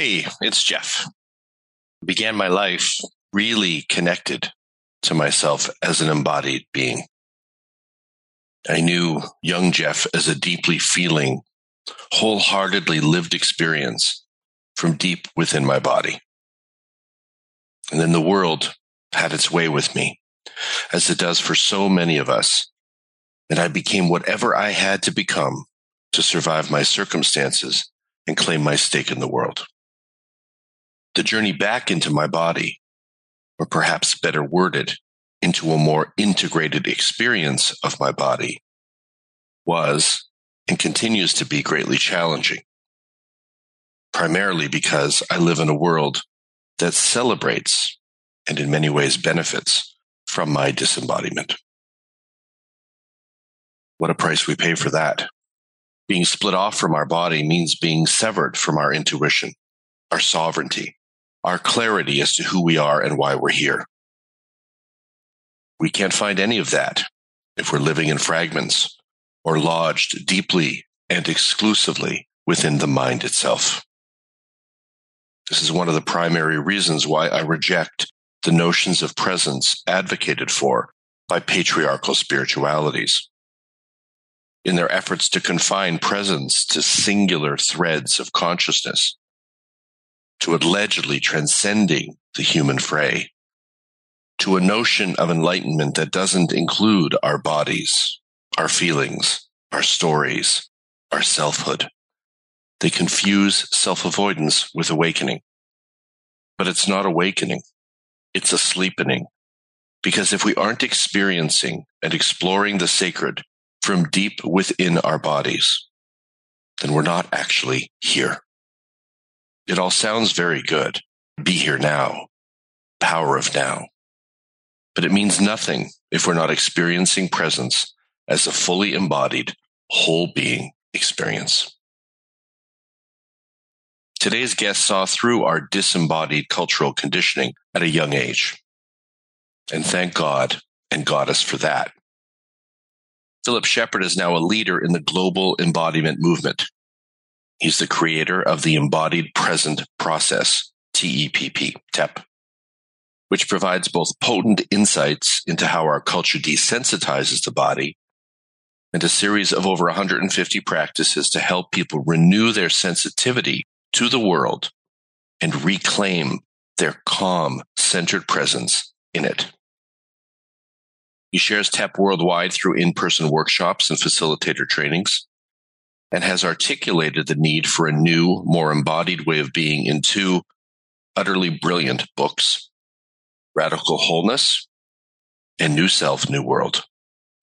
Hey, it's Jeff. I began my life really connected to myself as an embodied being. I knew young Jeff as a deeply feeling, wholeheartedly lived experience from deep within my body. And then the world had its way with me, as it does for so many of us. And I became whatever I had to become to survive my circumstances and claim my stake in the world the journey back into my body, or perhaps better worded, into a more integrated experience of my body, was and continues to be greatly challenging. Primarily because I live in a world that celebrates and in many ways benefits from my disembodiment. What a price we pay for that. Being split off from our body means being severed from our intuition, our sovereignty, our clarity as to who we are and why we're here. We can't find any of that if we're living in fragments or lodged deeply and exclusively within the mind itself. This is one of the primary reasons why I reject the notions of presence advocated for by patriarchal spiritualities. In their efforts to confine presence to singular threads of consciousness, to allegedly transcending the human fray, to a notion of enlightenment that doesn't include our bodies, our feelings, our stories, our selfhood. They confuse self avoidance with awakening. But it's not awakening. It's a sleepening. Because if we aren't experiencing and exploring the sacred from deep within our bodies, then we're not actually here. It all sounds very good. Be here now. Power of now. But it means nothing if we're not experiencing presence as a fully embodied, whole being experience. Today's guest saw through our disembodied cultural conditioning at a young age. And thank God and Goddess for that. Philip Shepherd is now a leader in the global embodiment movement. He's the creator of the Embodied Present Process, TEPP, TEP, which provides both potent insights into how our culture desensitizes the body and a series of over 150 practices to help people renew their sensitivity to the world and reclaim their calm, centered presence in it. He shares TEP worldwide through in-person workshops and facilitator trainings and has articulated the need for a new, more embodied way of being in two utterly brilliant books, Radical Wholeness and New Self, New World.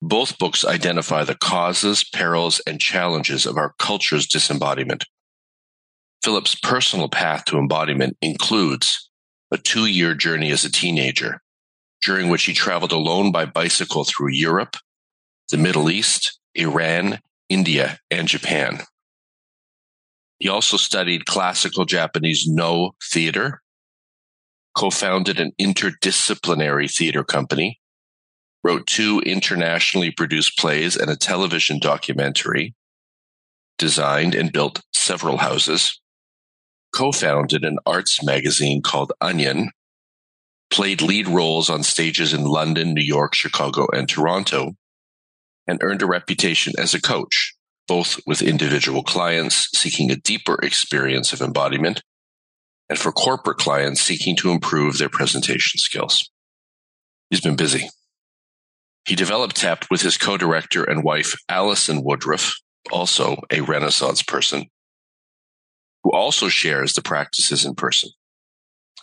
Both books identify the causes, perils, and challenges of our culture's disembodiment. Philip's personal path to embodiment includes a two year journey as a teenager, during which he traveled alone by bicycle through Europe, the Middle East, Iran, India, and Japan. He also studied classical Japanese Noh theater, co-founded an interdisciplinary theater company, wrote two internationally produced plays and a television documentary, designed and built several houses, co-founded an arts magazine called Onion, played lead roles on stages in London, New York, Chicago, and Toronto, and earned a reputation as a coach, both with individual clients seeking a deeper experience of embodiment and for corporate clients seeking to improve their presentation skills. He's been busy. He developed TEP with his co-director and wife, Alison Woodruff, also a Renaissance person, who also shares the practices in person.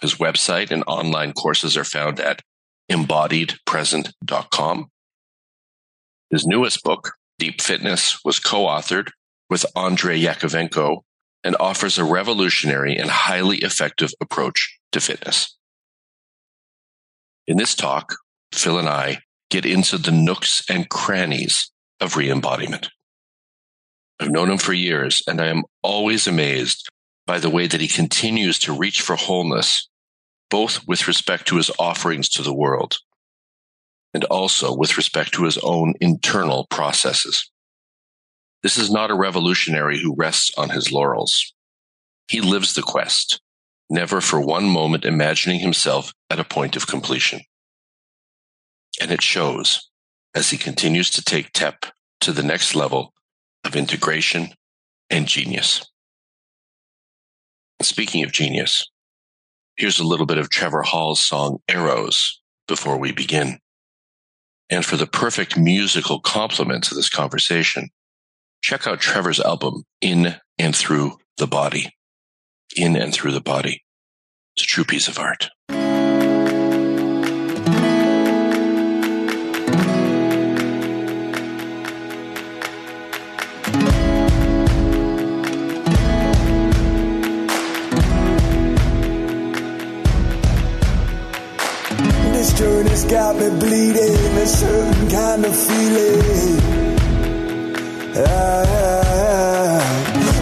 His website and online courses are found at embodiedpresent.com his newest book, Deep Fitness, was co-authored with Andrei Yakovenko and offers a revolutionary and highly effective approach to fitness. In this talk, Phil and I get into the nooks and crannies of re-embodiment. I've known him for years and I am always amazed by the way that he continues to reach for wholeness, both with respect to his offerings to the world and also with respect to his own internal processes. This is not a revolutionary who rests on his laurels. He lives the quest never for one moment imagining himself at a point of completion. And it shows as he continues to take TEP to the next level of integration and genius. Speaking of genius, here's a little bit of Trevor Hall's song Arrows before we begin. And for the perfect musical complement to this conversation, check out Trevor's album, In and Through the Body. In and Through the Body. It's a true piece of art. This journey's got me bleeding, a certain kind of feeling. Ah,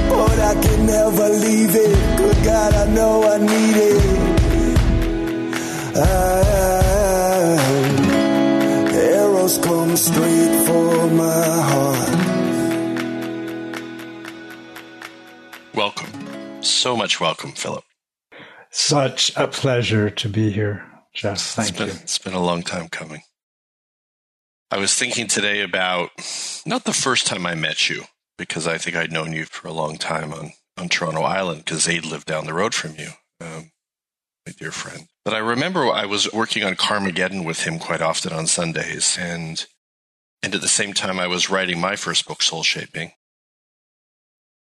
but I can never leave it. Good God, I know I need it. Ah, arrows come straight for my heart. Welcome. So much welcome, Philip. Such a pleasure to be here, Jeff. Thank it's been, you. It's been a long time coming. I was thinking today about not the first time I met you, because I think I'd known you for a long time on, on Toronto Island, because they'd lived down the road from you, um, my dear friend. But I remember I was working on Karmageddon with him quite often on Sundays, and and at the same time I was writing my first book, Soul Shaping.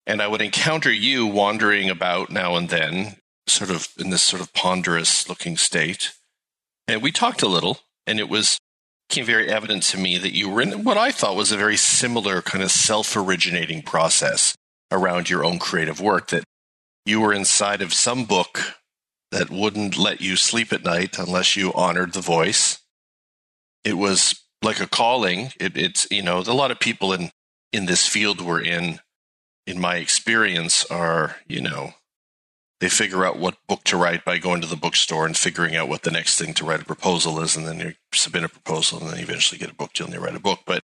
And I would encounter you wandering about now and then, sort of in this sort of ponderous looking state. And we talked a little, and it was became very evident to me that you were in what I thought was a very similar kind of self originating process around your own creative work, that you were inside of some book that wouldn't let you sleep at night unless you honored the voice. It was like a calling. It, it's, you know, a lot of people in, in this field we're in, in my experience, are, you know, they figure out what book to write by going to the bookstore and figuring out what the next thing to write a proposal is, and then you submit a proposal, and then you eventually get a book deal and you write a book. But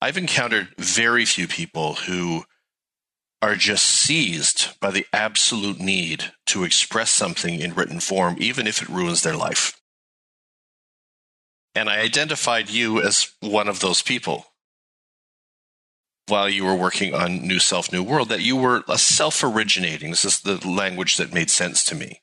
I've encountered very few people who are just seized by the absolute need to express something in written form, even if it ruins their life. And I identified you as one of those people while you were working on New Self, New World, that you were a self originating. This is the language that made sense to me.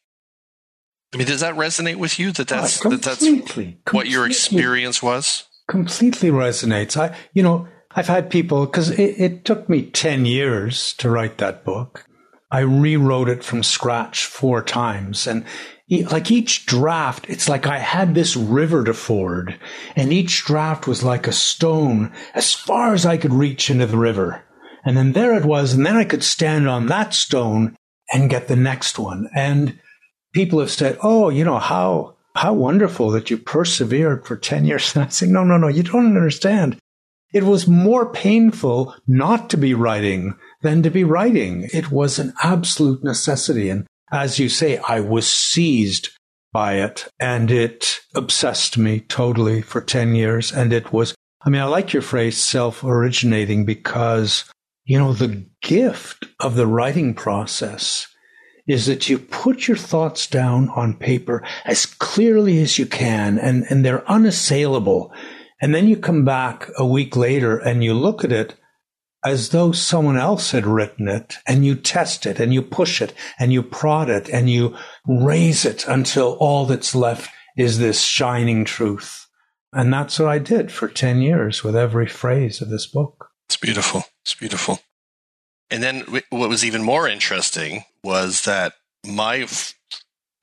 I mean, does that resonate with you? That that's, Oh, that that's completely, what your experience was? completely resonates. I, you know, I've had people because it, it took me ten years to write that book. I rewrote it from scratch four times, and like each draft, it's like I had this river to ford, and each draft was like a stone as far as I could reach into the river, and then there it was, and then I could stand on that stone and get the next one, and people have said, "Oh, you know how." How wonderful that you persevered for 10 years. And I say, no, no, no, you don't understand. It was more painful not to be writing than to be writing. It was an absolute necessity. And as you say, I was seized by it and it obsessed me totally for 10 years. And it was, I mean, I like your phrase self originating because, you know, the gift of the writing process is that you put your thoughts down on paper as clearly as you can and, and they're unassailable. And then you come back a week later and you look at it as though someone else had written it and you test it and you push it and you prod it and you raise it until all that's left is this shining truth. And that's what I did for 10 years with every phrase of this book. It's beautiful. It's beautiful. And then what was even more interesting was that my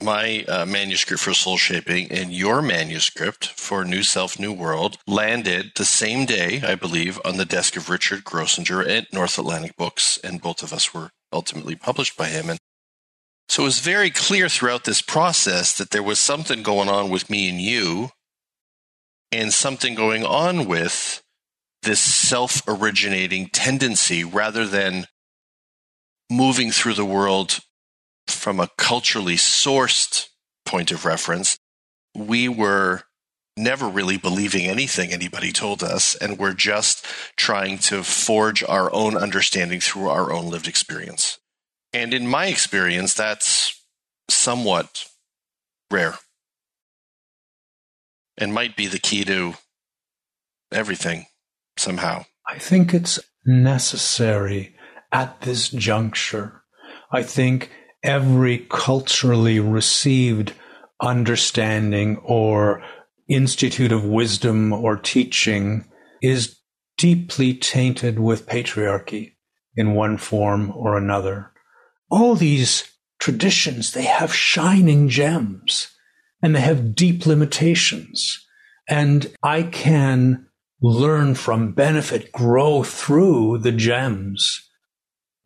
my uh, manuscript for soul shaping and your manuscript for New Self, New World landed the same day, I believe, on the desk of Richard Grossinger at North Atlantic Books, and both of us were ultimately published by him. And so it was very clear throughout this process that there was something going on with me and you, and something going on with this self originating tendency rather than moving through the world from a culturally sourced point of reference. We were never really believing anything anybody told us, and we're just trying to forge our own understanding through our own lived experience. And in my experience, that's somewhat rare and might be the key to everything somehow. I think it's necessary at this juncture. I think every culturally received understanding or institute of wisdom or teaching is deeply tainted with patriarchy in one form or another. All these traditions, they have shining gems and they have deep limitations. And I can learn from, benefit, grow through the gems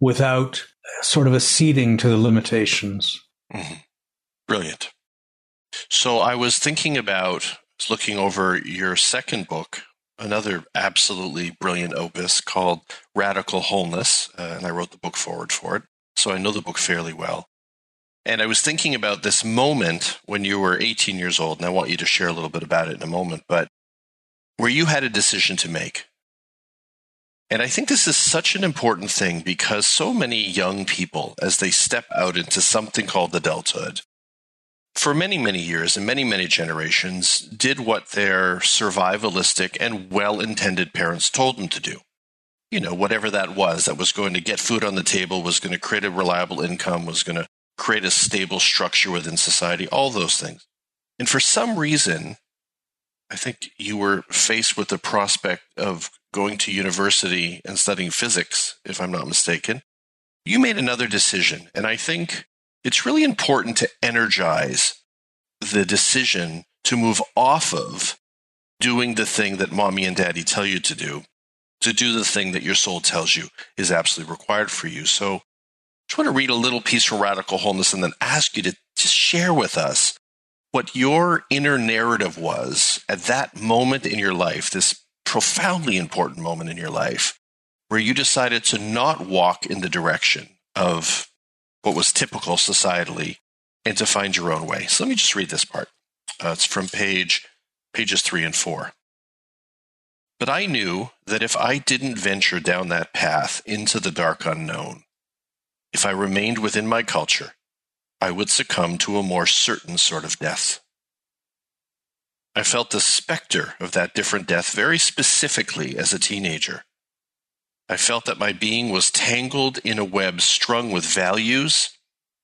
without sort of acceding to the limitations. Mm-hmm. Brilliant. So I was thinking about looking over your second book, another absolutely brilliant opus called Radical Wholeness, uh, and I wrote the book forward for it. So I know the book fairly well. And I was thinking about this moment when you were 18 years old, and I want you to share a little bit about it in a moment, but where you had a decision to make. And I think this is such an important thing because so many young people, as they step out into something called adulthood, for many, many years and many, many generations, did what their survivalistic and well intended parents told them to do. You know, whatever that was, that was going to get food on the table, was going to create a reliable income, was going to create a stable structure within society, all those things. And for some reason, I think you were faced with the prospect of going to university and studying physics, if I'm not mistaken. You made another decision. And I think it's really important to energize the decision to move off of doing the thing that mommy and daddy tell you to do, to do the thing that your soul tells you is absolutely required for you. So I just want to read a little piece from Radical Wholeness and then ask you to just share with us what your inner narrative was at that moment in your life, this profoundly important moment in your life, where you decided to not walk in the direction of what was typical societally and to find your own way. So let me just read this part. Uh, it's from page pages three and four. But I knew that if I didn't venture down that path into the dark unknown, if I remained within my culture, I would succumb to a more certain sort of death. I felt the specter of that different death very specifically as a teenager. I felt that my being was tangled in a web strung with values,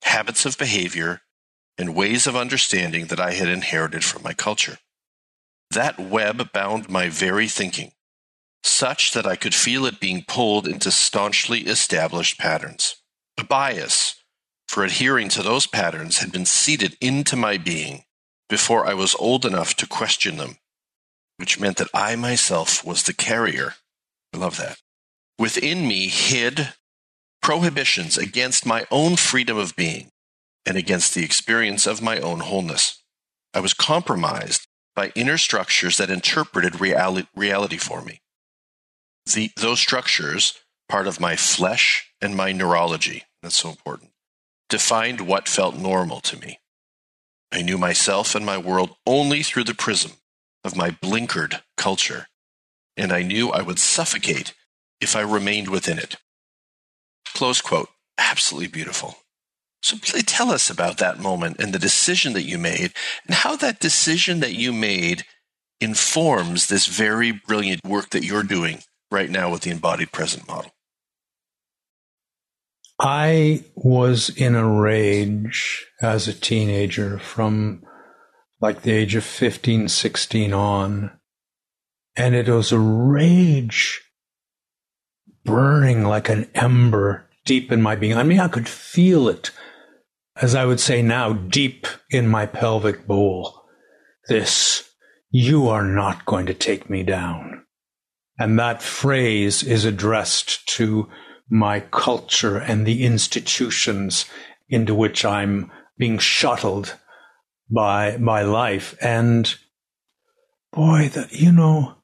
habits of behavior, and ways of understanding that I had inherited from my culture. That web bound my very thinking, such that I could feel it being pulled into staunchly established patterns. A bias for adhering to those patterns had been seeded into my being before I was old enough to question them, which meant that I myself was the carrier. I love that. Within me hid prohibitions against my own freedom of being and against the experience of my own wholeness. I was compromised by inner structures that interpreted reality, reality for me. The, those structures part of my flesh and my neurology. That's so important. Defined what felt normal to me. I knew myself and my world only through the prism of my blinkered culture, and I knew I would suffocate if I remained within it. Close quote. Absolutely beautiful. So please tell us about that moment and the decision that you made and how that decision that you made informs this very brilliant work that you're doing right now with the embodied present model. I was in a rage as a teenager from like the age of 15, 16 on. And it was a rage burning like an ember deep in my being. I mean, I could feel it, as I would say now, deep in my pelvic bowl. This, you are not going to take me down. And that phrase is addressed to my culture and the institutions into which I'm being shuttled by my life. And boy, that, you know,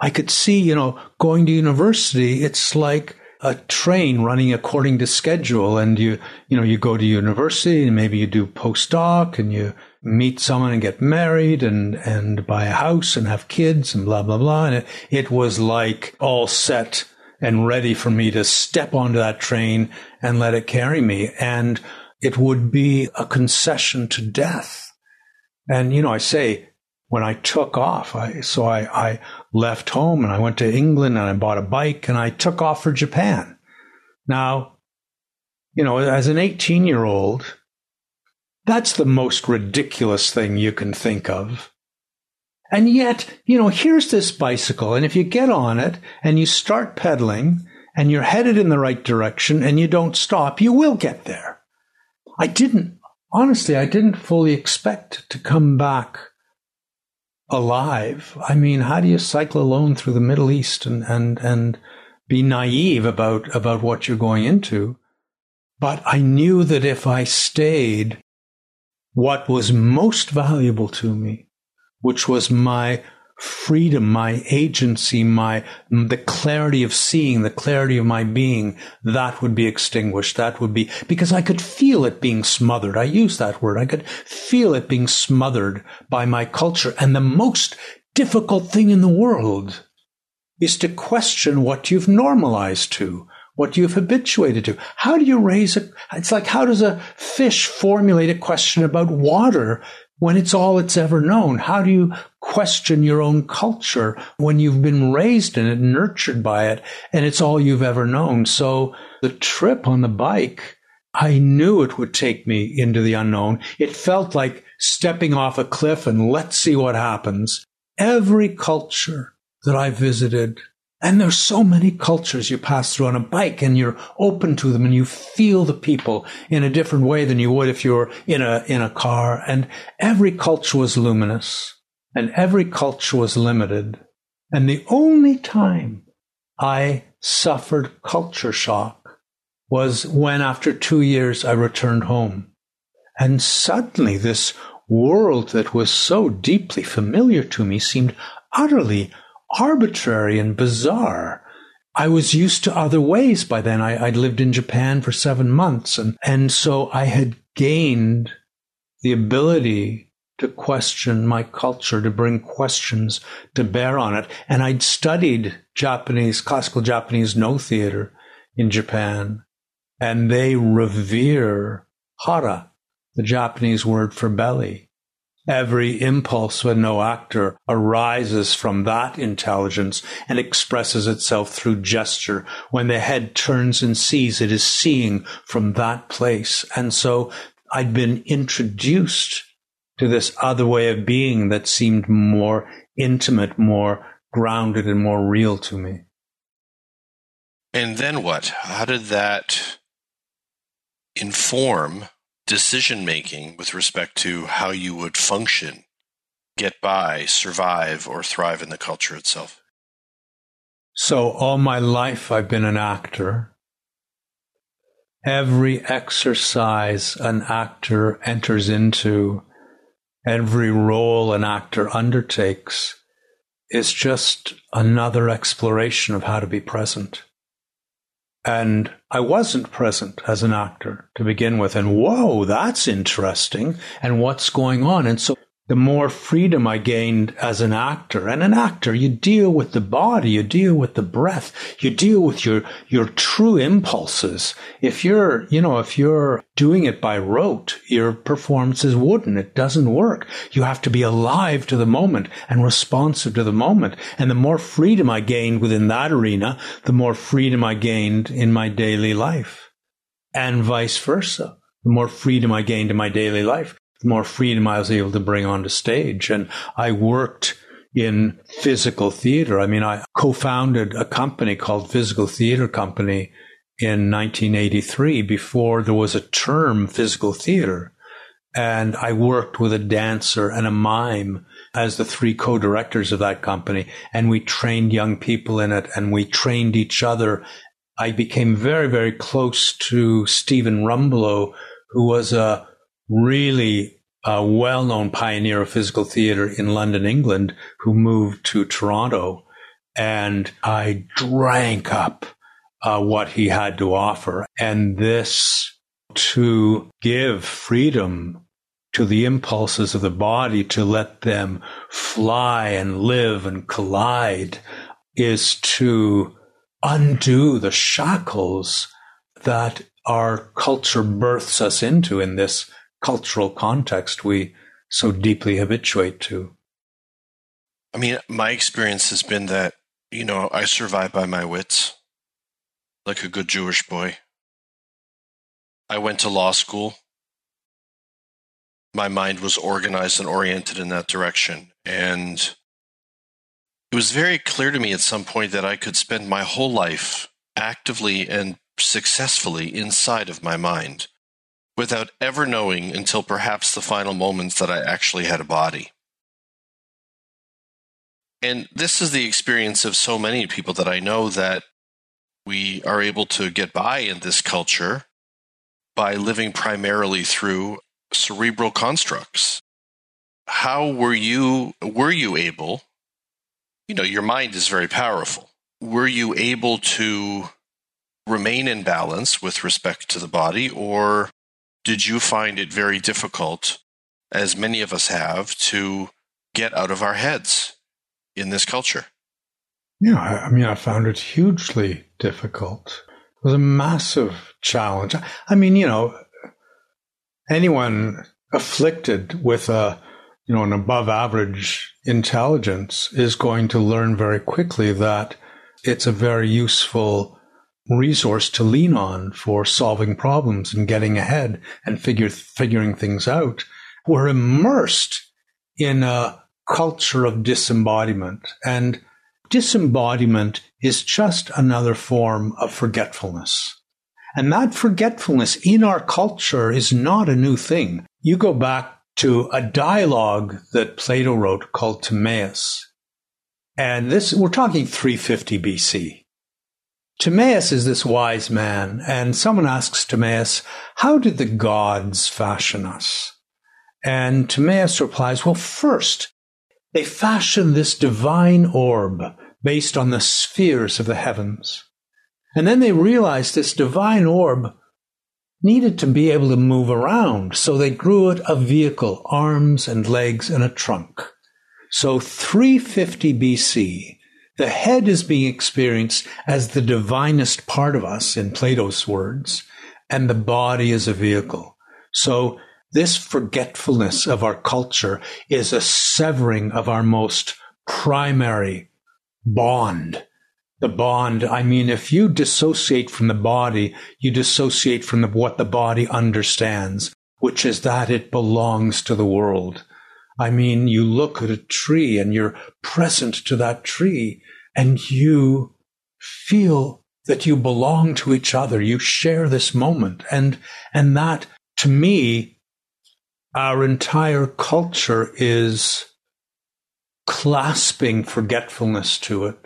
I could see, you know, going to university, it's like a train running according to schedule. And you, you know, you go to university and maybe you do postdoc and you meet someone and get married and, and buy a house and have kids and blah, blah, blah. And it, it was like all set and ready for me to step onto that train and let it carry me. And it would be a concession to death. And, you know, I say, when I took off, I, so I, I left home and I went to England and I bought a bike and I took off for Japan. Now, you know, as an 18 year old, that's the most ridiculous thing you can think of. And yet, you know, here's this bicycle. And if you get on it and you start pedaling and you're headed in the right direction and you don't stop, you will get there. I didn't, honestly, I didn't fully expect to come back alive. I mean, how do you cycle alone through the Middle East and, and, and be naive about, about what you're going into? But I knew that if I stayed, what was most valuable to me, which was my freedom, my agency, my, the clarity of seeing, the clarity of my being, that would be extinguished. That would be, because I could feel it being smothered. I use that word. I could feel it being smothered by my culture. And the most difficult thing in the world is to question what you've normalized to what you've habituated to. How do you raise a, it's like, how does a fish formulate a question about water when it's all it's ever known? How do you question your own culture when you've been raised in it, nurtured by it, and it's all you've ever known? So the trip on the bike, I knew it would take me into the unknown. It felt like stepping off a cliff and let's see what happens. Every culture that I visited and there's so many cultures you pass through on a bike and you're open to them and you feel the people in a different way than you would if you're in a, in a car. And every culture was luminous and every culture was limited. And the only time I suffered culture shock was when after two years I returned home. And suddenly this world that was so deeply familiar to me seemed utterly arbitrary and bizarre. I was used to other ways by then. I, would lived in Japan for seven months. And, and so I had gained the ability to question my culture, to bring questions to bear on it. And I'd studied Japanese, classical Japanese Noh theater in Japan. And they revere hara, the Japanese word for belly. Every impulse of Noh actor arises from that intelligence and expresses itself through gesture. When the head turns and sees, it is seeing from that place. And so I'd been introduced to this other way of being that seemed more intimate, more grounded, and more real to me. And then what? How did that inform decision making with respect to how you would function, get by, survive, or thrive in the culture itself? So, all my life, I've been an actor. Every exercise an actor enters into, every role an actor undertakes, is just another exploration of how to be present. And I wasn't present as an actor to begin with. And whoa, that's interesting. And what's going on? And so the more freedom I gained as an actor. And an actor, you deal with the body, you deal with the breath, you deal with your, your true impulses. If you're, you know, if you're doing it by rote, your performances wouldn't. It doesn't work. You have to be alive to the moment and responsive to the moment. And the more freedom I gained within that arena, the more freedom I gained in my daily life and vice versa. The more freedom I gained in my daily life, more freedom I was able to bring onto stage. And I worked in physical theater. I mean, I co-founded a company called Physical Theater Company in 1983 before there was a term physical theater. And I worked with a dancer and a mime as the three co-directors of that company. And we trained young people in it and we trained each other. I became very, very close to Stephen Rumbelow, who was a really a well-known pioneer of physical theater in London, England, who moved to Toronto, and I drank up uh, what he had to offer, and this to give freedom to the impulses of the body to let them fly and live and collide is to undo the shackles that our culture births us into in this cultural context we so deeply habituate to. I mean, my experience has been that, you know, I survive by my wits, like a good Jewish boy. I went to law school. My mind was organized and oriented in that direction. And it was very clear to me at some point that I could spend my whole life actively and successfully inside of my mind without ever knowing until perhaps the final moments that I actually had a body. And this is the experience of so many people that I know that we are able to get by in this culture by living primarily through cerebral constructs. How were you were you able you know your mind is very powerful. Were you able to remain in balance with respect to the body or did you find it very difficult, as many of us have, to get out of our heads in this culture? Yeah, I mean, I found it hugely difficult. It was a massive challenge. I mean, you know, anyone afflicted with a, you know, an above average intelligence is going to learn very quickly that it's a very useful resource to lean on for solving problems and getting ahead and figure, figuring things out. We're immersed in a culture of disembodiment and disembodiment is just another form of forgetfulness. And that forgetfulness in our culture is not a new thing. You go back to a dialogue that Plato wrote called Timaeus. And this, we're talking 350 BC. Timaeus is this wise man, and someone asks Timaeus, How did the gods fashion us? And Timaeus replies, Well, first, they fashioned this divine orb based on the spheres of the heavens. And then they realized this divine orb needed to be able to move around, so they grew it a vehicle, arms and legs and a trunk. So 350 BC, the head is being experienced as the divinest part of us, in Plato's words, and the body is a vehicle. So this forgetfulness of our culture is a severing of our most primary bond. The bond, I mean, if you dissociate from the body, you dissociate from the, what the body understands, which is that it belongs to the world. I mean, you look at a tree and you're present to that tree and you feel that you belong to each other. You share this moment. And, and that to me, our entire culture is clasping forgetfulness to it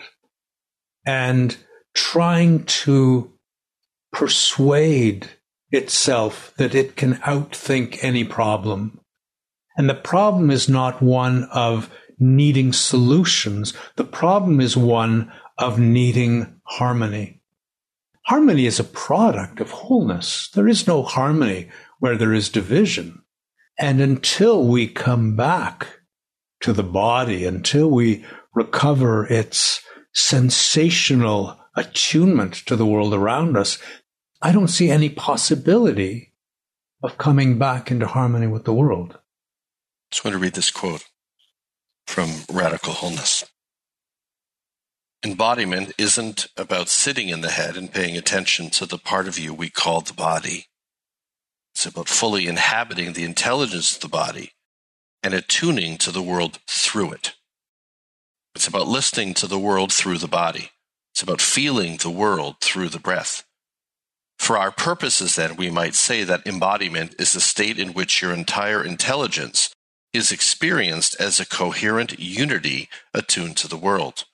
and trying to persuade itself that it can outthink any problem. And the problem is not one of needing solutions. The problem is one of needing harmony. Harmony is a product of wholeness. There is no harmony where there is division. And until we come back to the body, until we recover its sensational attunement to the world around us, I don't see any possibility of coming back into harmony with the world. Just want to read this quote from Radical Wholeness. Embodiment isn't about sitting in the head and paying attention to the part of you we call the body. It's about fully inhabiting the intelligence of the body and attuning to the world through it. It's about listening to the world through the body. It's about feeling the world through the breath. For our purposes, then, we might say that embodiment is the state in which your entire intelligence is experienced as a coherent unity attuned to the world.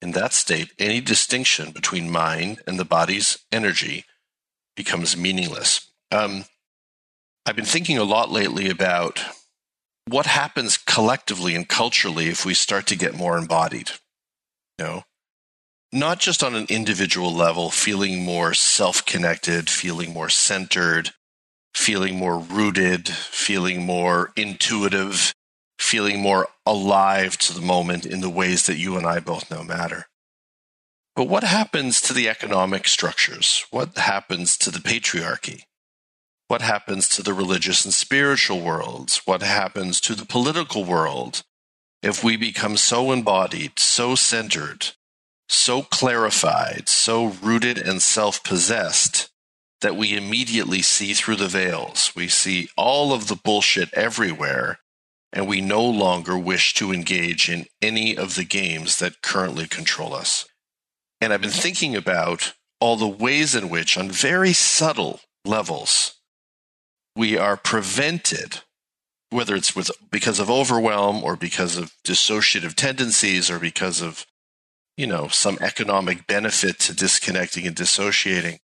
In that state, any distinction between mind and the body's energy becomes meaningless. Um, I've been thinking a lot lately about what happens collectively and culturally if we start to get more embodied. You know, not just on an individual level, feeling more self connected, feeling more centered, feeling more rooted, feeling more intuitive, feeling more alive to the moment in the ways that you and I both know matter. But what happens to the economic structures? What happens to the patriarchy? What happens to the religious and spiritual worlds? What happens to the political world if we become so embodied, so centered, so clarified, so rooted and self possessed that we immediately see through the veils? We see all of the bullshit everywhere, and we no longer wish to engage in any of the games that currently control us. And I've been thinking about all the ways in which, on very subtle levels, we are prevented, whether it's with because of overwhelm or because of dissociative tendencies or because of, you know, some economic benefit to disconnecting and dissociating.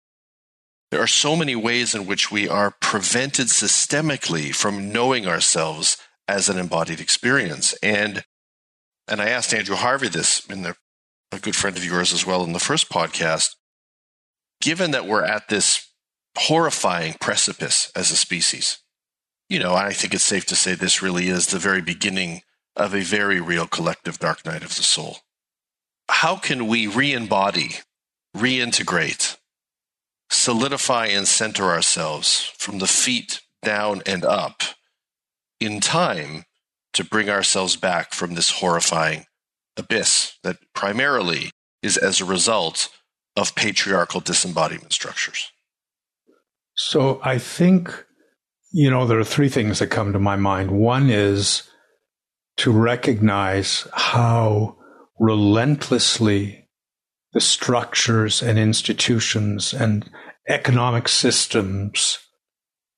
There are so many ways in which we are prevented systemically from knowing ourselves as an embodied experience. And and I asked Andrew Harvey this in the a good friend of yours as well in the first podcast, given that we're at this horrifying precipice as a species, you know, I think it's safe to say this really is the very beginning of a very real collective dark night of the soul. How can we re embody, reintegrate, solidify, and center ourselves from the feet down and up in time to bring ourselves back from this horrifying abyss that primarily is as a result of patriarchal disembodiment structures. So I think, you know, there are three things that come to my mind. One is to recognize how relentlessly the structures and institutions and economic systems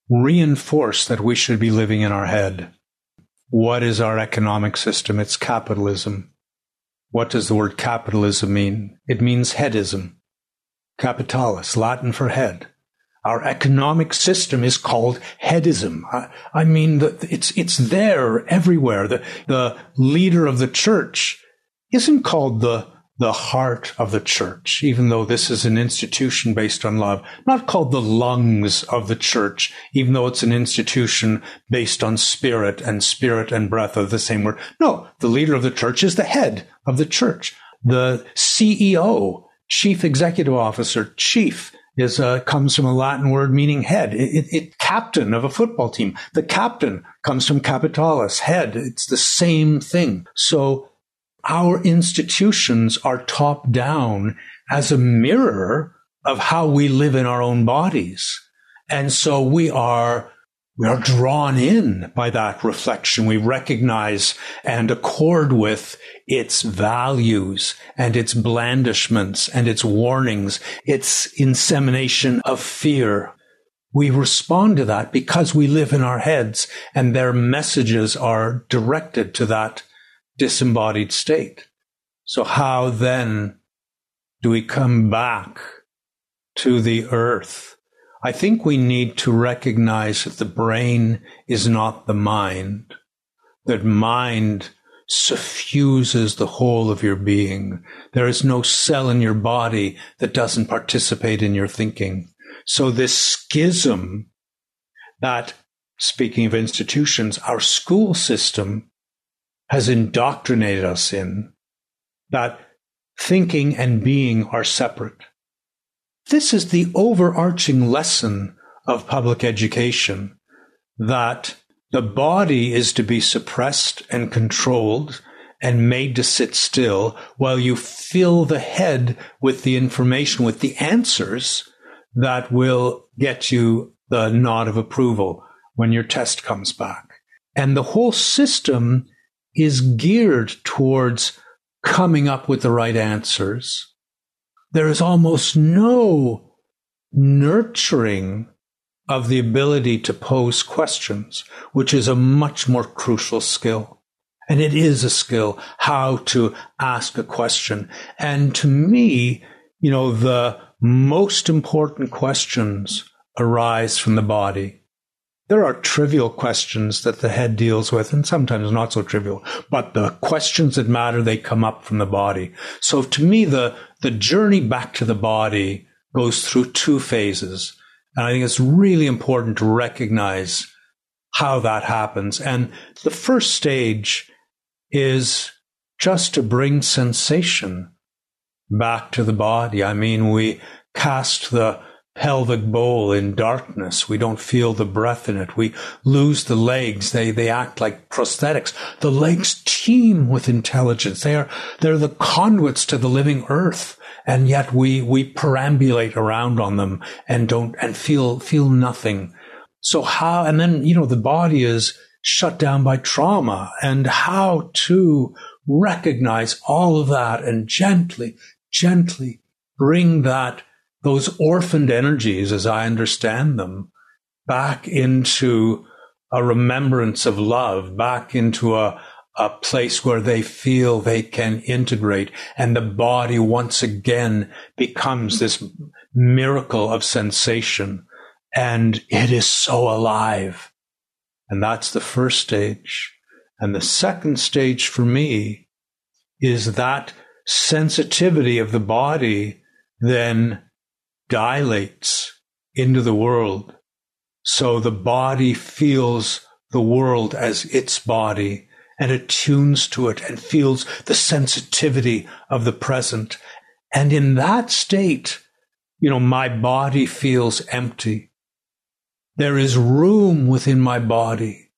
reinforce that we should be living in our head. What is our economic system? It's capitalism. What does the word capitalism mean? It means headism. Capitalis, Latin for head. Our economic system is called headism. I, I mean, the, it's, it's there everywhere. The, the leader of the church isn't called the the heart of the church, even though this is an institution based on love, not called the lungs of the church, even though it's an institution based on spirit and spirit and breath of the same word. No, the leader of the church is the head of the church. The CEO, chief executive officer, chief is uh, comes from a Latin word meaning head. It, it, it, captain of a football team. The captain comes from capitalis, head. It's the same thing. So our institutions are top down as a mirror of how we live in our own bodies. And so we are, we are drawn in by that reflection. We recognize and accord with its values and its blandishments and its warnings, its insemination of fear. We respond to that because we live in our heads and their messages are directed to that disembodied state. So how then do we come back to the earth? I think we need to recognize that the brain is not the mind, that mind suffuses the whole of your being. There is no cell in your body that doesn't participate in your thinking. So this schism that, speaking of institutions, our school system has indoctrinated us in that thinking and being are separate. This is the overarching lesson of public education that the body is to be suppressed and controlled and made to sit still while you fill the head with the information, with the answers that will get you the nod of approval when your test comes back. And the whole system is geared towards coming up with the right answers. There is almost no nurturing of the ability to pose questions, which is a much more crucial skill. And it is a skill how to ask a question. And to me, you know, the most important questions arise from the body. There are trivial questions that the head deals with, and sometimes not so trivial, but the questions that matter, they come up from the body. So to me, the, the journey back to the body goes through two phases. And I think it's really important to recognize how that happens. And the first stage is just to bring sensation back to the body. I mean, we cast the pelvic bowl in darkness. We don't feel the breath in it. We lose the legs. They, they act like prosthetics. The legs teem with intelligence. They are, they're the conduits to the living earth. And yet we, we perambulate around on them and don't, and feel, feel nothing. So how, and then, you know, the body is shut down by trauma and how to recognize all of that and gently, gently bring that those orphaned energies, as I understand them, back into a remembrance of love, back into a, a place where they feel they can integrate and the body once again becomes this miracle of sensation and it is so alive. And that's the first stage. And the second stage for me is that sensitivity of the body then dilates into the world. So the body feels the world as its body and attunes to it and feels the sensitivity of the present. And in that state, you know, my body feels empty. There is room within my body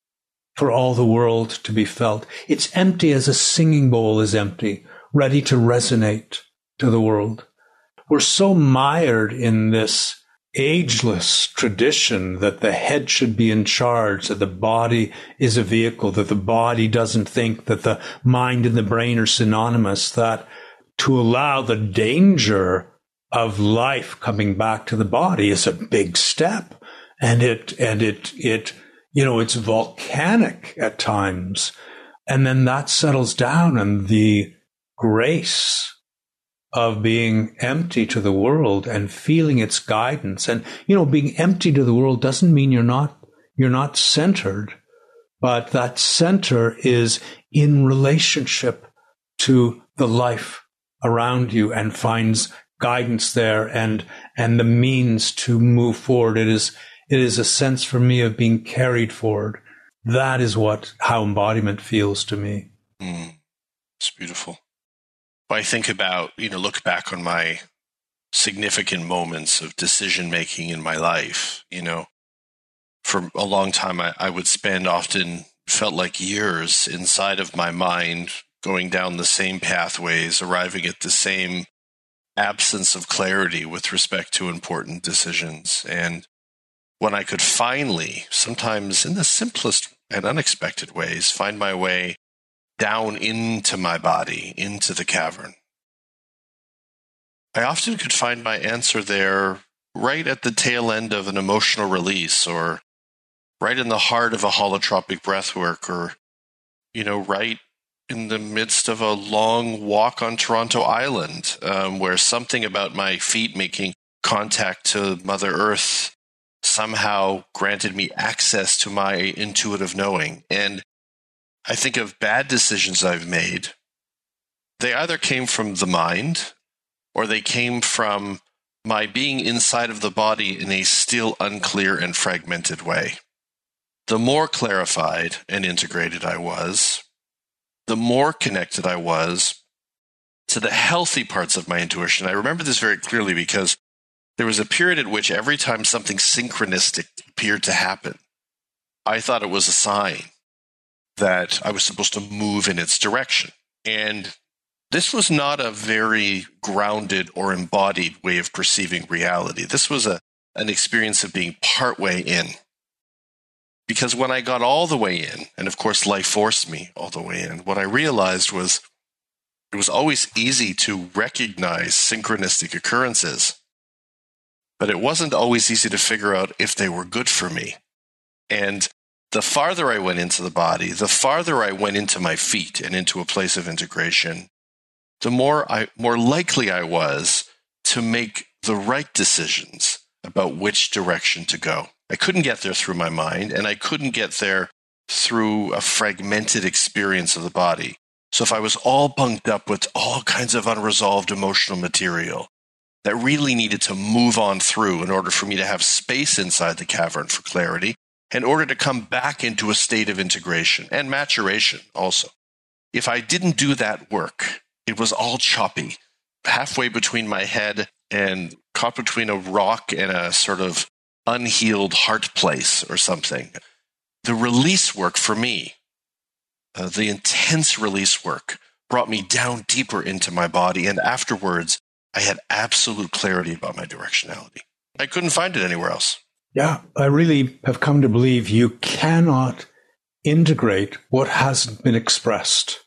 for all the world to be felt. It's empty as a singing bowl is empty, ready to resonate to the world we're so mired in this ageless tradition that the head should be in charge, that the body is a vehicle, that the body doesn't think, that the mind and the brain are synonymous, that to allow the danger of life coming back to the body is a big step. And it, and it, it, you know, it's volcanic at times. And then that settles down and the grace of being empty to the world and feeling its guidance. And, you know, being empty to the world doesn't mean you're not, you're not centered, but that center is in relationship to the life around you and finds guidance there and, and the means to move forward. It is, it is a sense for me of being carried forward. That is what, how embodiment feels to me. Mm, it's beautiful. I think about, you know, look back on my significant moments of decision making in my life, you know, for a long time, I, I would spend often felt like years inside of my mind going down the same pathways, arriving at the same absence of clarity with respect to important decisions. And when I could finally, sometimes in the simplest and unexpected ways, find my way down into my body, into the cavern. I often could find my answer there right at the tail end of an emotional release or right in the heart of a holotropic breathwork or, you know, right in the midst of a long walk on Toronto Island um, where something about my feet making contact to Mother Earth somehow granted me access to my intuitive knowing. And I think of bad decisions I've made. They either came from the mind or they came from my being inside of the body in a still unclear and fragmented way. The more clarified and integrated I was, the more connected I was to the healthy parts of my intuition. I remember this very clearly because there was a period at which every time something synchronistic appeared to happen, I thought it was a sign that I was supposed to move in its direction. And this was not a very grounded or embodied way of perceiving reality. This was a, an experience of being partway in. Because when I got all the way in, and of course life forced me all the way in, what I realized was it was always easy to recognize synchronistic occurrences, but it wasn't always easy to figure out if they were good for me. And the farther I went into the body, the farther I went into my feet and into a place of integration, the more I more likely I was to make the right decisions about which direction to go. I couldn't get there through my mind and I couldn't get there through a fragmented experience of the body. So if I was all bunked up with all kinds of unresolved emotional material that really needed to move on through in order for me to have space inside the cavern for clarity, in order to come back into a state of integration and maturation also. If I didn't do that work, it was all choppy. halfway between my head and caught between a rock and a sort of unhealed heart place or something. The release work for me, uh, the intense release work, brought me down deeper into my body. And afterwards, I had absolute clarity about my directionality. I couldn't find it anywhere else. Yeah, I really have come to believe you cannot integrate what hasn't been expressed.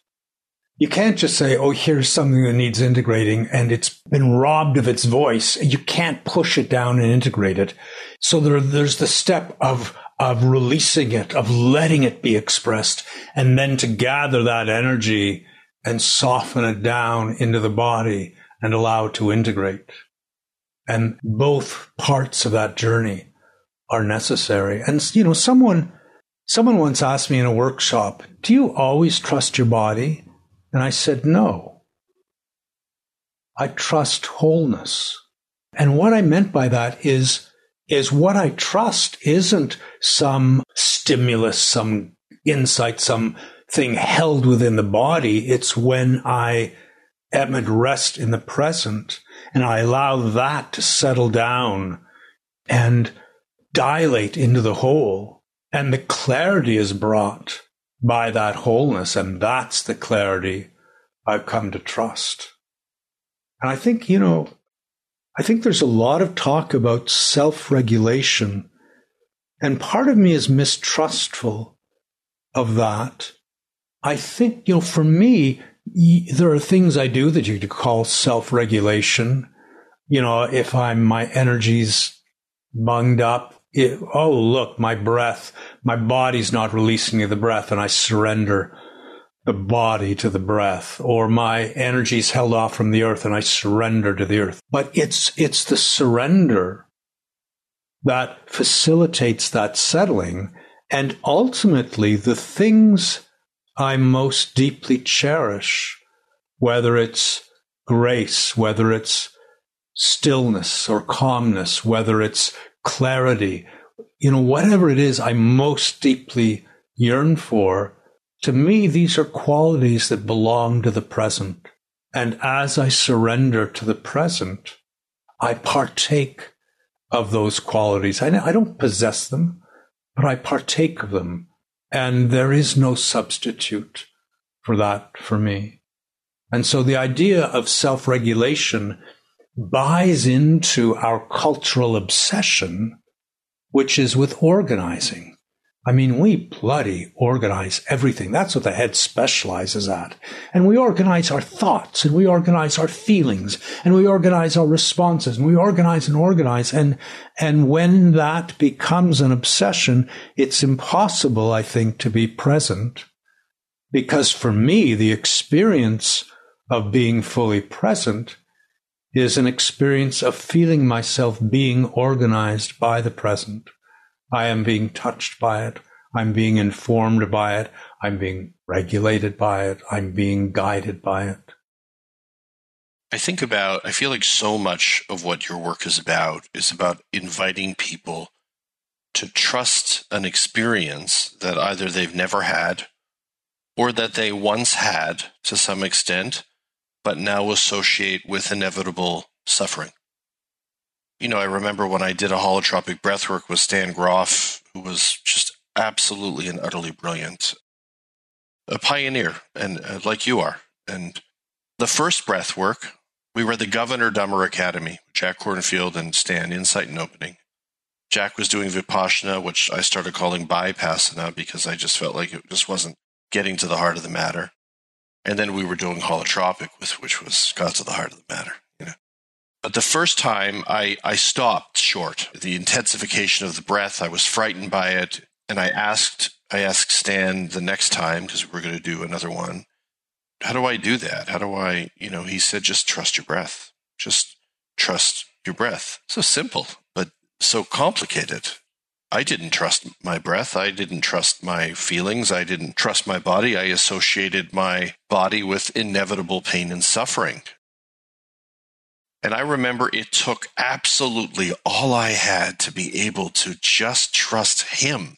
You can't just say, oh, here's something that needs integrating and it's been robbed of its voice. You can't push it down and integrate it. So there, there's the step of, of releasing it, of letting it be expressed, and then to gather that energy and soften it down into the body and allow it to integrate. And both parts of that journey are necessary. And, you know, someone, someone once asked me in a workshop, do you always trust your body? And I said, no. I trust wholeness. And what I meant by that is, is what I trust isn't some stimulus, some insight, some thing held within the body. It's when I am at rest in the present and I allow that to settle down and dilate into the whole. And the clarity is brought by that wholeness. And that's the clarity I've come to trust. And I think, you know, I think there's a lot of talk about self regulation. And part of me is mistrustful of that. I think, you know, for me, there are things I do that you could call self regulation. You know, if I'm, my energy's bunged up, it, oh, look, my breath, my body's not releasing the breath and I surrender the body to the breath or my energy's held off from the earth and I surrender to the earth. But it's, it's the surrender that facilitates that settling. And ultimately the things I most deeply cherish, whether it's grace, whether it's stillness or calmness, whether it's clarity, you know, whatever it is I most deeply yearn for, to me, these are qualities that belong to the present. And as I surrender to the present, I partake of those qualities. I, I don't possess them, but I partake of them. And there is no substitute for that for me. And so the idea of self regulation buys into our cultural obsession, which is with organizing. I mean, we bloody organize everything. That's what the head specializes at. And we organize our thoughts and we organize our feelings and we organize our responses and we organize and organize. And, and when that becomes an obsession, it's impossible, I think, to be present because for me, the experience of being fully present is an experience of feeling myself being organized by the present. I am being touched by it. I'm being informed by it. I'm being regulated by it. I'm being guided by it. I think about, I feel like so much of what your work is about is about inviting people to trust an experience that either they've never had or that they once had to some extent, but now associate with inevitable suffering you know, I remember when I did a holotropic breathwork with Stan Grof, who was just absolutely and utterly brilliant, a pioneer, and uh, like you are. And the first breathwork, we were at the Governor Dummer Academy, Jack Kornfield and Stan, Insight and Opening. Jack was doing Vipassana, which I started calling Bypassana because I just felt like it just wasn't getting to the heart of the matter. And then we were doing holotropic, with which was got to the heart of the matter. You know? But the first time I, I stopped short. The intensification of the breath, I was frightened by it. And I asked, I asked Stan the next time, because we we're going to do another one, how do I do that? How do I, you know, he said, just trust your breath. Just trust your breath. So simple, but so complicated. I didn't trust my breath. I didn't trust my feelings. I didn't trust my body. I associated my body with inevitable pain and suffering. And I remember it took absolutely all I had to be able to just trust him.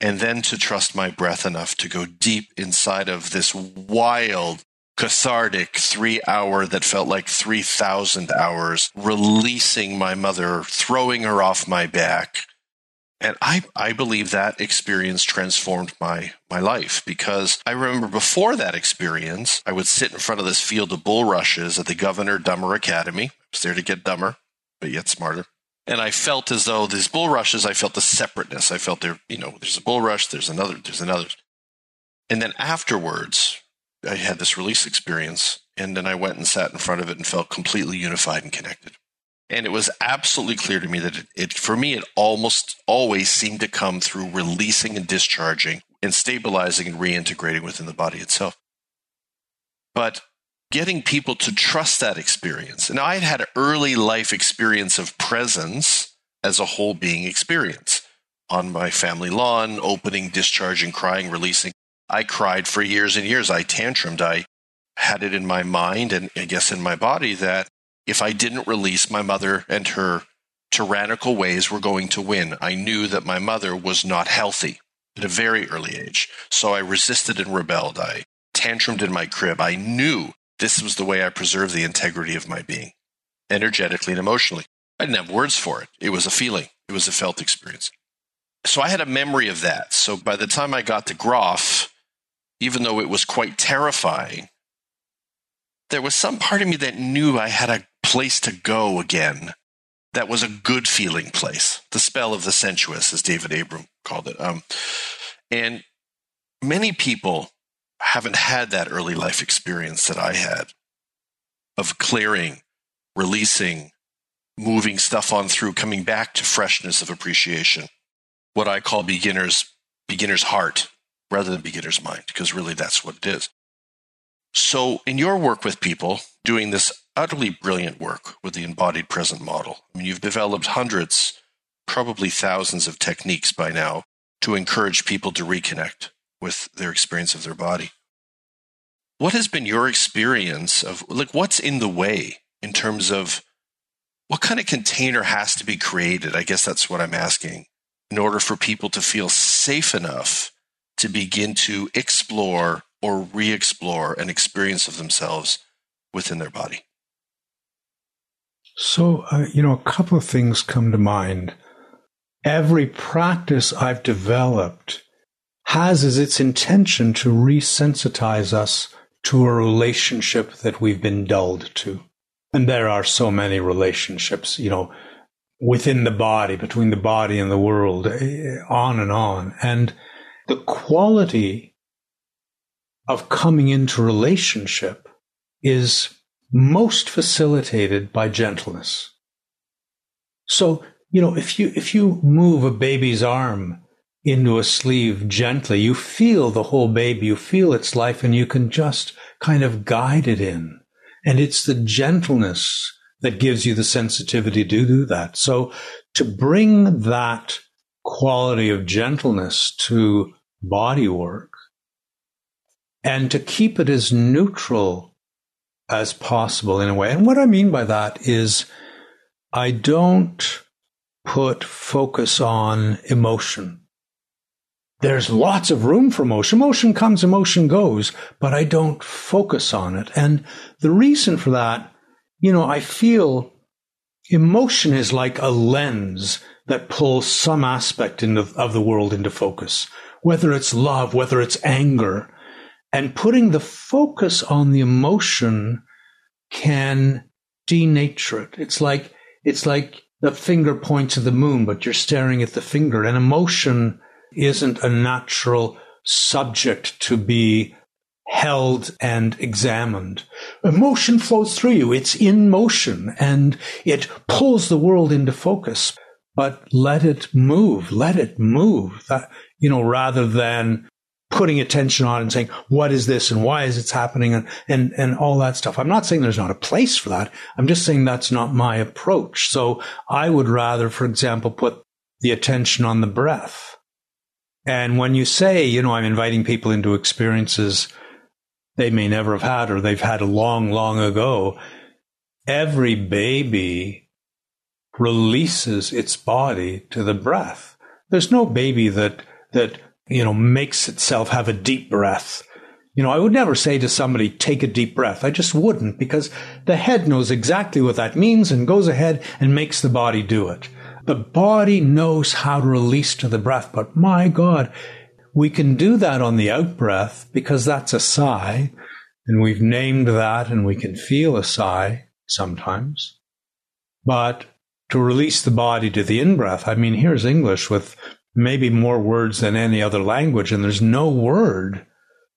And then to trust my breath enough to go deep inside of this wild, cathartic three hour that felt like 3,000 hours, releasing my mother, throwing her off my back. And I, I believe that experience transformed my, my life because I remember before that experience, I would sit in front of this field of bulrushes at the Governor Dummer Academy. I was there to get dumber, but yet smarter. And I felt as though these bulrushes, I felt the separateness. I felt there, you know, there's a bulrush, there's another, there's another. And then afterwards, I had this release experience, and then I went and sat in front of it and felt completely unified and connected. And it was absolutely clear to me that it, it, for me, it almost always seemed to come through releasing and discharging and stabilizing and reintegrating within the body itself. But getting people to trust that experience. Now, I had had an early life experience of presence as a whole being experience on my family lawn, opening, discharging, crying, releasing. I cried for years and years. I tantrumed. I had it in my mind and I guess in my body that if I didn't release, my mother and her tyrannical ways were going to win. I knew that my mother was not healthy at a very early age. So I resisted and rebelled. I tantrumed in my crib. I knew this was the way I preserved the integrity of my being, energetically and emotionally. I didn't have words for it. It was a feeling, it was a felt experience. So I had a memory of that. So by the time I got to Grof, even though it was quite terrifying, there was some part of me that knew I had a place to go again that was a good feeling place. The spell of the sensuous, as David Abram called it. Um, and many people haven't had that early life experience that I had of clearing, releasing, moving stuff on through, coming back to freshness of appreciation. What I call beginner's beginner's heart rather than beginner's mind, because really that's what it is. So, in your work with people, doing this utterly brilliant work with the embodied present model, I mean, you've developed hundreds, probably thousands of techniques by now to encourage people to reconnect with their experience of their body. What has been your experience of, like, what's in the way in terms of what kind of container has to be created? I guess that's what I'm asking in order for people to feel safe enough to begin to explore or re explore an experience of themselves within their body? So, uh, you know, a couple of things come to mind. Every practice I've developed has as its intention to resensitize us to a relationship that we've been dulled to. And there are so many relationships, you know, within the body, between the body and the world, eh, on and on. And the quality of coming into relationship is most facilitated by gentleness. So, you know, if you, if you move a baby's arm into a sleeve gently, you feel the whole baby, you feel its life, and you can just kind of guide it in. And it's the gentleness that gives you the sensitivity to do that. So to bring that quality of gentleness to body work and to keep it as neutral as possible in a way. And what I mean by that is I don't put focus on emotion. There's lots of room for emotion. Emotion comes, emotion goes, but I don't focus on it. And the reason for that, you know, I feel emotion is like a lens that pulls some aspect of the world into focus whether it's love, whether it's anger, and putting the focus on the emotion can denature it. It's like, it's like the finger points at the moon, but you're staring at the finger. And emotion isn't a natural subject to be held and examined. Emotion flows through you. It's in motion and it pulls the world into focus. But let it move. Let it move. That you know, rather than putting attention on and saying, what is this and why is it happening and, and, and all that stuff. I'm not saying there's not a place for that. I'm just saying that's not my approach. So I would rather, for example, put the attention on the breath. And when you say, you know, I'm inviting people into experiences they may never have had or they've had long, long ago, every baby releases its body to the breath. There's no baby that that, you know, makes itself have a deep breath. You know, I would never say to somebody, take a deep breath. I just wouldn't because the head knows exactly what that means and goes ahead and makes the body do it. The body knows how to release to the breath, but my God, we can do that on the out breath because that's a sigh and we've named that and we can feel a sigh sometimes. But to release the body to the in breath, I mean, here's English with maybe more words than any other language and there's no word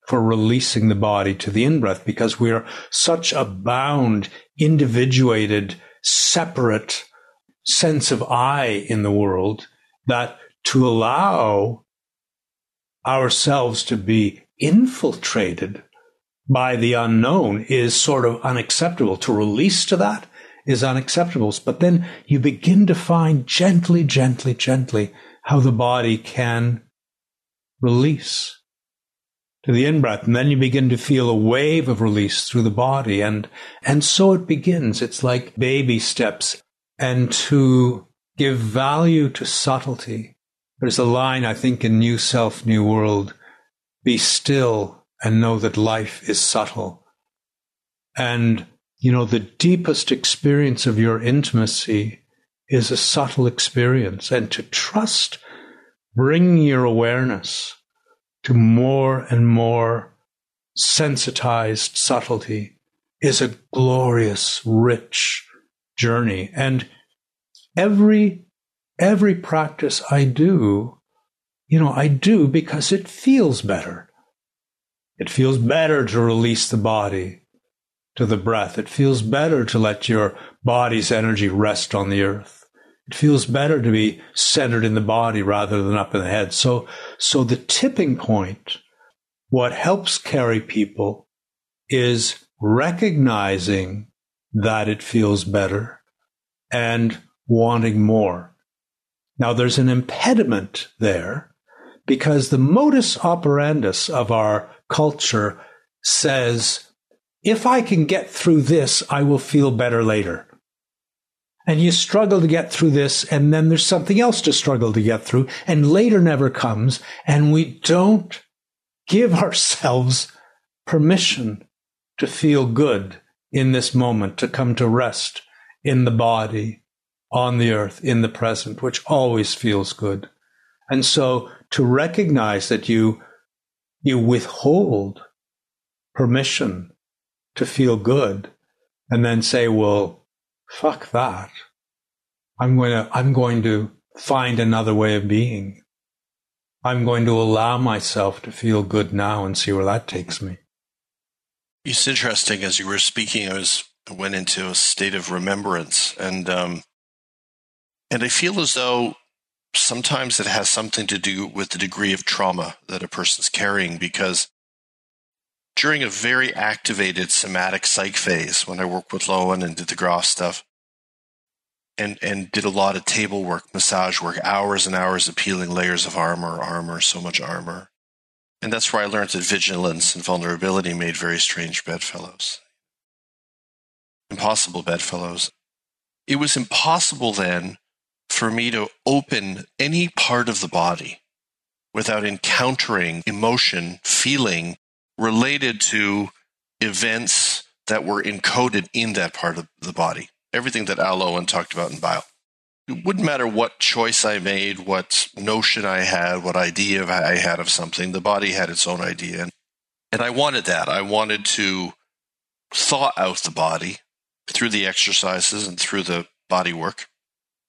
for releasing the body to the in breath because we are such a bound, individuated, separate sense of I in the world that to allow ourselves to be infiltrated by the unknown is sort of unacceptable. To release to that is unacceptable. But then you begin to find gently, gently, gently how the body can release to the in-breath. And then you begin to feel a wave of release through the body. And, and so it begins. It's like baby steps. And to give value to subtlety. There's a line, I think, in New Self, New World. Be still and know that life is subtle. And, you know, the deepest experience of your intimacy is a subtle experience. And to trust bring your awareness to more and more sensitized subtlety is a glorious, rich journey. And every, every practice I do, you know, I do because it feels better. It feels better to release the body to the breath. It feels better to let your body's energy rest on the earth. It feels better to be centered in the body rather than up in the head. So, so the tipping point, what helps carry people is recognizing that it feels better and wanting more. Now there's an impediment there because the modus operandus of our culture says, if I can get through this, I will feel better later. And you struggle to get through this and then there's something else to struggle to get through and later never comes and we don't give ourselves permission to feel good in this moment to come to rest in the body on the earth in the present which always feels good. And so to recognize that you you withhold permission to feel good and then say well fuck that. I'm going to, I'm going to find another way of being. I'm going to allow myself to feel good now and see where that takes me. It's interesting. As you were speaking, I was I went into a state of remembrance, and um, and I feel as though sometimes it has something to do with the degree of trauma that a person's carrying. Because during a very activated somatic psych phase, when I worked with Lowen and did the Grof stuff, and and did a lot of table work, massage work, hours and hours of peeling layers of armor, armor, so much armor. And that's where I learned that vigilance and vulnerability made very strange bedfellows. Impossible bedfellows. It was impossible then for me to open any part of the body without encountering emotion, feeling related to events that were encoded in that part of the body everything that Al Lowen talked about in bio. It wouldn't matter what choice I made, what notion I had, what idea I had of something. The body had its own idea. And I wanted that. I wanted to thaw out the body through the exercises and through the body work,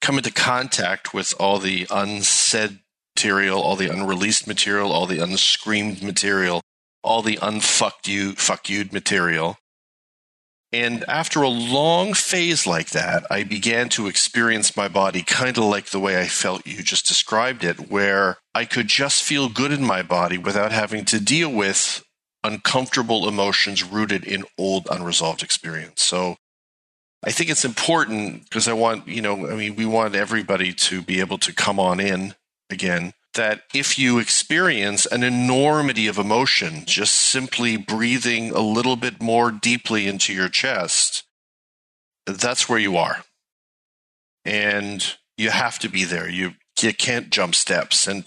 come into contact with all the unsaid material, all the unreleased material, all the unscreamed material, all the unfucked you, fuck you'd material, and after a long phase like that, I began to experience my body kind of like the way I felt you just described it, where I could just feel good in my body without having to deal with uncomfortable emotions rooted in old unresolved experience. So I think it's important because I want, you know, I mean, we want everybody to be able to come on in again that if you experience an enormity of emotion, just simply breathing a little bit more deeply into your chest, that's where you are. And you have to be there. You, you can't jump steps. And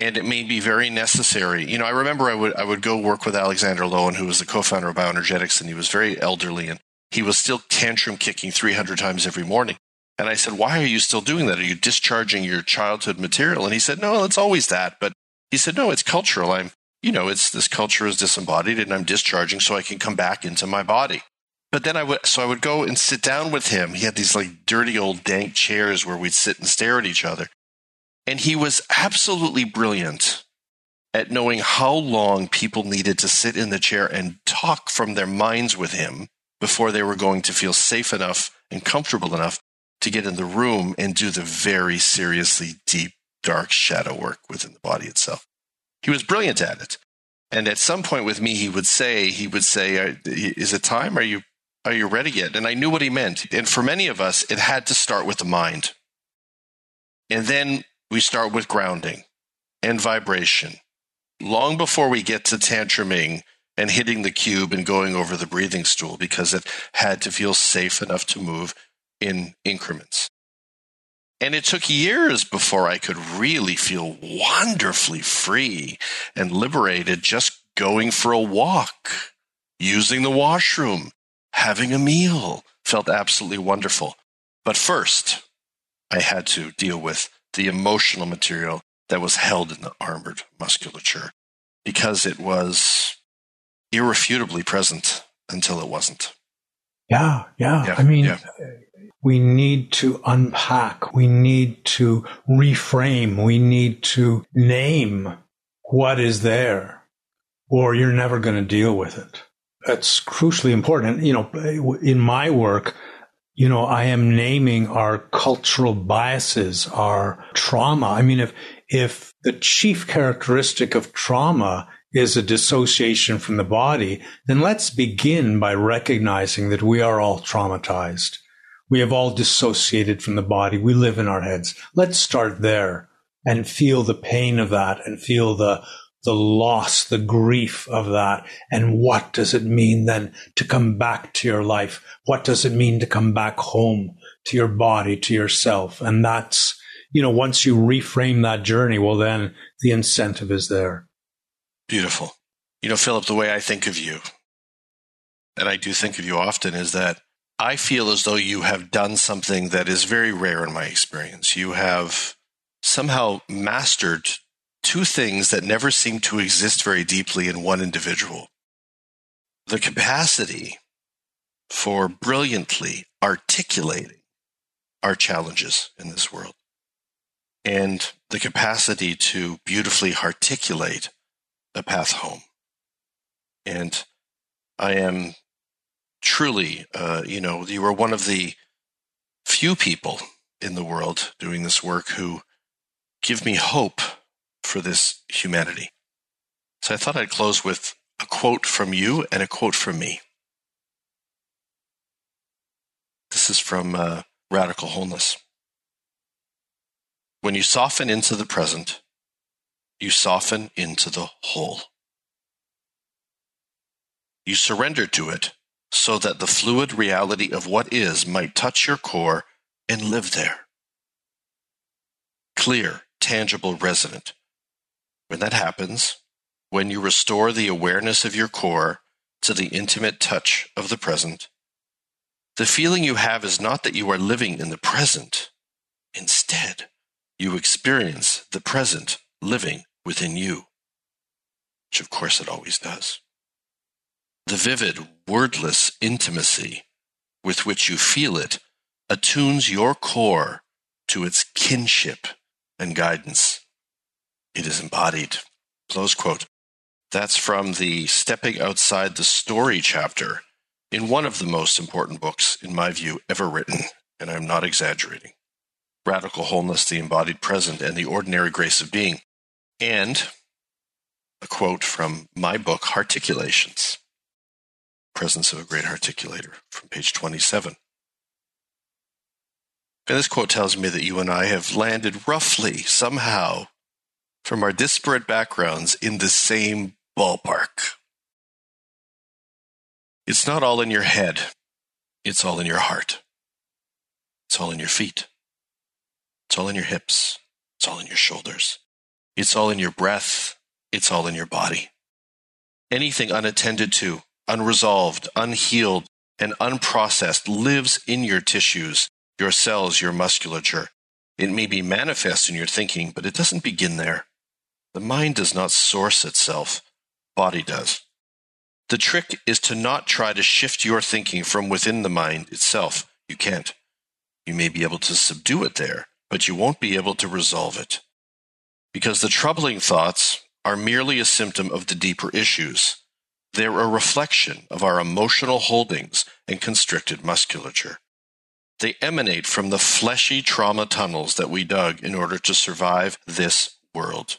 and it may be very necessary. You know, I remember I would I would go work with Alexander Lowen, who was the co-founder of Bioenergetics, and he was very elderly, and he was still tantrum kicking 300 times every morning. And I said, "Why are you still doing that? Are you discharging your childhood material?" And he said, "No, it's always that." But he said, "No, it's cultural. I'm, you know, it's this culture is disembodied, and I'm discharging so I can come back into my body." But then I would, so I would go and sit down with him. He had these like dirty old dank chairs where we'd sit and stare at each other. And he was absolutely brilliant at knowing how long people needed to sit in the chair and talk from their minds with him before they were going to feel safe enough and comfortable enough to get in the room and do the very seriously deep, dark shadow work within the body itself. He was brilliant at it. And at some point with me, he would say, he would say, is it time? Are you, are you ready yet? And I knew what he meant. And for many of us, it had to start with the mind. And then we start with grounding and vibration. Long before we get to tantruming and hitting the cube and going over the breathing stool because it had to feel safe enough to move in increments. And it took years before I could really feel wonderfully free and liberated just going for a walk, using the washroom, having a meal felt absolutely wonderful. But first, I had to deal with the emotional material that was held in the armored musculature because it was irrefutably present until it wasn't. Yeah, yeah. yeah I mean, yeah. We need to unpack, we need to reframe, we need to name what is there, or you're never going to deal with it. That's crucially important. You know, in my work, you know, I am naming our cultural biases, our trauma. I mean, if, if the chief characteristic of trauma is a dissociation from the body, then let's begin by recognizing that we are all traumatized. We have all dissociated from the body. We live in our heads. Let's start there and feel the pain of that and feel the the loss, the grief of that. And what does it mean then to come back to your life? What does it mean to come back home to your body, to yourself? And that's, you know, once you reframe that journey, well, then the incentive is there. Beautiful. You know, Philip, the way I think of you, and I do think of you often, is that I feel as though you have done something that is very rare in my experience. You have somehow mastered two things that never seem to exist very deeply in one individual the capacity for brilliantly articulating our challenges in this world, and the capacity to beautifully articulate a path home. And I am truly, uh, you know, you are one of the few people in the world doing this work who give me hope for this humanity. So I thought I'd close with a quote from you and a quote from me. This is from uh, Radical Wholeness. When you soften into the present, you soften into the whole. You surrender to it so that the fluid reality of what is might touch your core and live there. Clear, tangible, resonant, when that happens, when you restore the awareness of your core to the intimate touch of the present, the feeling you have is not that you are living in the present. Instead, you experience the present living within you, which of course it always does. The vivid, wordless intimacy with which you feel it attunes your core to its kinship and guidance. It is embodied. Close quote. That's from the Stepping Outside the Story chapter in one of the most important books, in my view, ever written, and I'm not exaggerating Radical Wholeness, the Embodied Present, and the Ordinary Grace of Being. And a quote from my book, Hearticulations Presence of a Great Articulator, from page 27. And this quote tells me that you and I have landed roughly, somehow, from our disparate backgrounds in the same ballpark. It's not all in your head, it's all in your heart. It's all in your feet. It's all in your hips. It's all in your shoulders. It's all in your breath. It's all in your body. Anything unattended to, unresolved, unhealed, and unprocessed lives in your tissues, your cells, your musculature. It may be manifest in your thinking, but it doesn't begin there. The mind does not source itself. Body does. The trick is to not try to shift your thinking from within the mind itself. You can't. You may be able to subdue it there, but you won't be able to resolve it. Because the troubling thoughts are merely a symptom of the deeper issues. They're a reflection of our emotional holdings and constricted musculature. They emanate from the fleshy trauma tunnels that we dug in order to survive this world.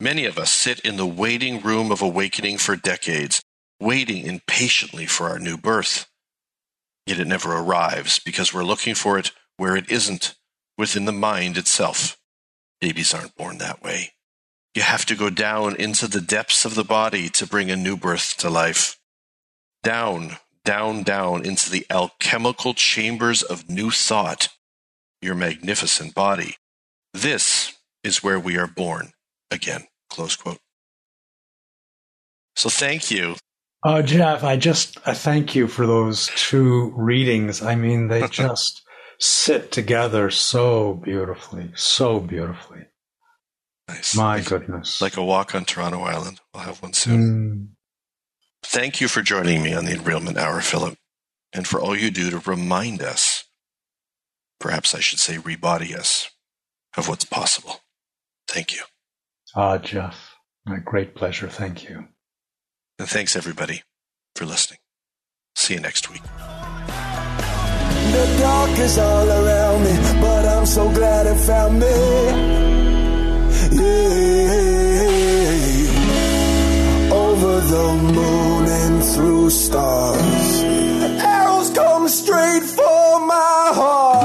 Many of us sit in the waiting room of awakening for decades, waiting impatiently for our new birth. Yet it never arrives because we're looking for it where it isn't, within the mind itself. Babies aren't born that way. You have to go down into the depths of the body to bring a new birth to life. Down, down, down into the alchemical chambers of new thought, your magnificent body. This is where we are born again. Close quote. So thank you. Oh, Jeff, I just I thank you for those two readings. I mean, they just sit together so beautifully, so beautifully. Nice. My like, goodness. Like a walk on Toronto Island. We'll have one soon. Mm. Thank you for joining me on the Enrealment Hour, Philip, and for all you do to remind us, perhaps I should say rebody us, of what's possible. Thank you. Ah, Jeff, my great pleasure. Thank you. And thanks, everybody, for listening. See you next week. The dark is all around me, but I'm so glad it found me. Over the moon and through stars, arrows come straight for my heart.